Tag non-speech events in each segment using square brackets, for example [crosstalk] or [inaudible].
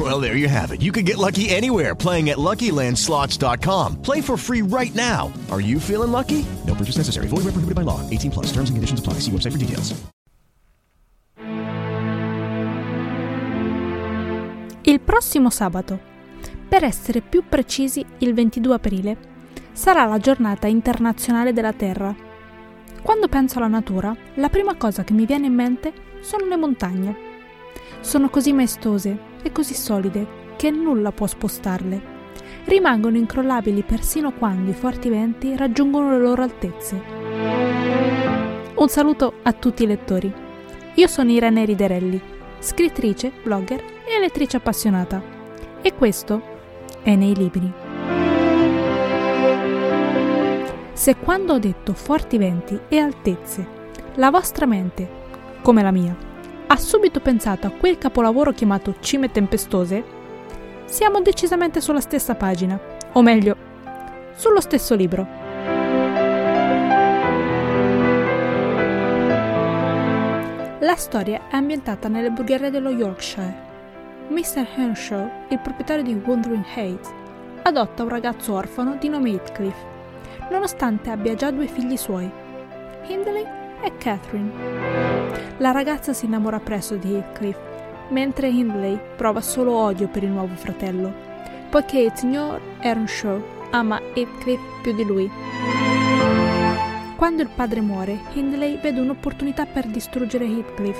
[laughs] Well, there you have it. You can get lucky anywhere playing at LuckyLandSlots.com. Play for free right now. Are you feeling lucky? No purchase necessary. Void where prohibited by law. 18 plus. Terms and conditions apply. See website for details. Il prossimo sabato, per essere più precisi il 22 aprile, sarà la giornata internazionale della Terra. Quando penso alla natura, la prima cosa che mi viene in mente sono le montagne. Sono così maestose e così solide che nulla può spostarle. Rimangono incrollabili persino quando i forti venti raggiungono le loro altezze. Un saluto a tutti i lettori. Io sono Irene Riderelli, scrittrice, blogger e lettrice appassionata. E questo è nei libri. Se quando ho detto forti venti e altezze, la vostra mente, come la mia, ha subito pensato a quel capolavoro chiamato Cime tempestose, siamo decisamente sulla stessa pagina, o meglio, sullo stesso libro. La storia è ambientata nelle brugherie dello Yorkshire. Mr. Henshaw, il proprietario di Wuthering Heights, adotta un ragazzo orfano di nome Heathcliff, nonostante abbia già due figli suoi, Hindley e Catherine. La ragazza si innamora presto di Heathcliff, mentre Hindley prova solo odio per il nuovo fratello, poiché il signor Earnshaw ama Heathcliff più di lui. Quando il padre muore, Hindley vede un'opportunità per distruggere Heathcliff.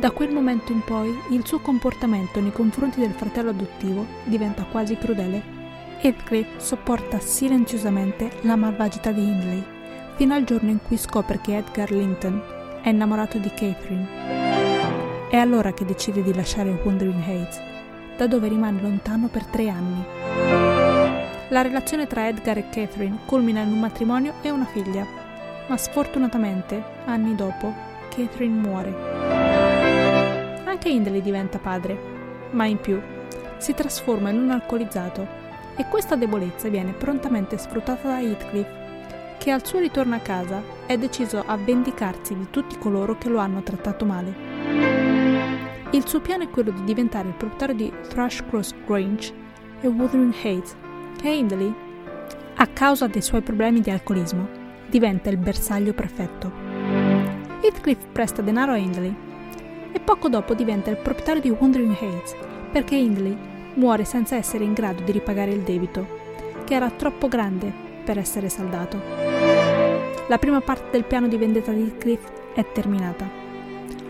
Da quel momento in poi, il suo comportamento nei confronti del fratello adottivo diventa quasi crudele. Heathcliff sopporta silenziosamente la malvagità di Hindley, fino al giorno in cui scopre che Edgar Linton è innamorato di Catherine. È allora che decide di lasciare Wandering Heights, da dove rimane lontano per tre anni. La relazione tra Edgar e Catherine culmina in un matrimonio e una figlia, ma sfortunatamente, anni dopo, Catherine muore. Anche Hindley diventa padre, ma in più si trasforma in un alcolizzato e questa debolezza viene prontamente sfruttata da Heathcliff, che al suo ritorno a casa è deciso a vendicarsi di tutti coloro che lo hanno trattato male. Il suo piano è quello di diventare il proprietario di Thrushcross Grange e Wuthering Heights, e Hindley, a causa dei suoi problemi di alcolismo, diventa il bersaglio perfetto. Heathcliff presta denaro a Hindley e poco dopo diventa il proprietario di Wandering Heights perché Hindley muore senza essere in grado di ripagare il debito, che era troppo grande per essere saldato. La prima parte del piano di vendetta di Heathcliff è terminata.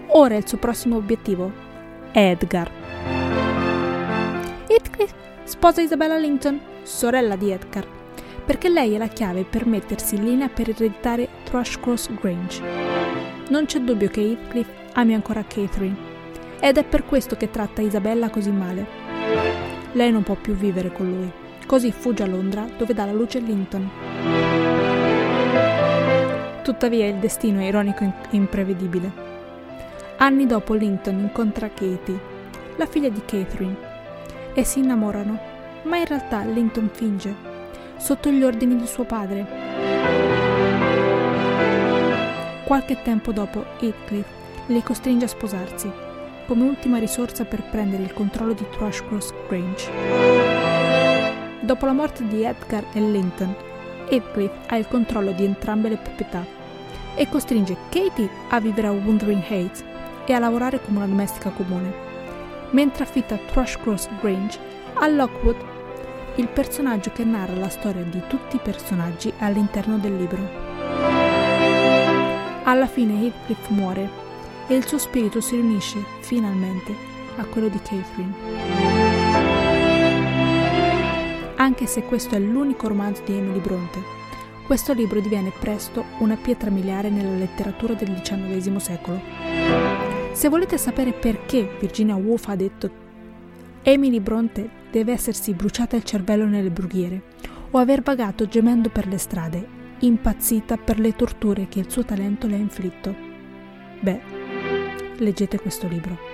Ora il suo prossimo obiettivo è Edgar. Heathcliff sposa Isabella Linton, sorella di Edgar, perché lei è la chiave per mettersi in linea per ereditare Thrushcross Grange. Non c'è dubbio che Heathcliff ami ancora Catherine, ed è per questo che tratta Isabella così male. Lei non può più vivere con lui, così fugge a Londra dove dà la luce Linton. Tuttavia il destino è ironico e imprevedibile. Anni dopo Linton incontra Katie, la figlia di Catherine, e si innamorano, ma in realtà Linton finge, sotto gli ordini di suo padre. Qualche tempo dopo Heathcliff li costringe a sposarsi, come ultima risorsa per prendere il controllo di Thrushcross Grange. Dopo la morte di Edgar e Linton, Heathcliff ha il controllo di entrambe le proprietà e costringe Katie a vivere a Wuthering Heights e a lavorare come una domestica comune, mentre affitta Thrushcross Grange a Lockwood, il personaggio che narra la storia di tutti i personaggi all'interno del libro. Alla fine Heathcliff muore e il suo spirito si riunisce finalmente a quello di Catherine. Anche se questo è l'unico romanzo di Emily Bronte, questo libro diviene presto una pietra miliare nella letteratura del XIX secolo. Se volete sapere perché Virginia Woolf ha detto Emily Bronte deve essersi bruciata il cervello nelle brughiere o aver vagato gemendo per le strade, impazzita per le torture che il suo talento le ha inflitto, beh, leggete questo libro.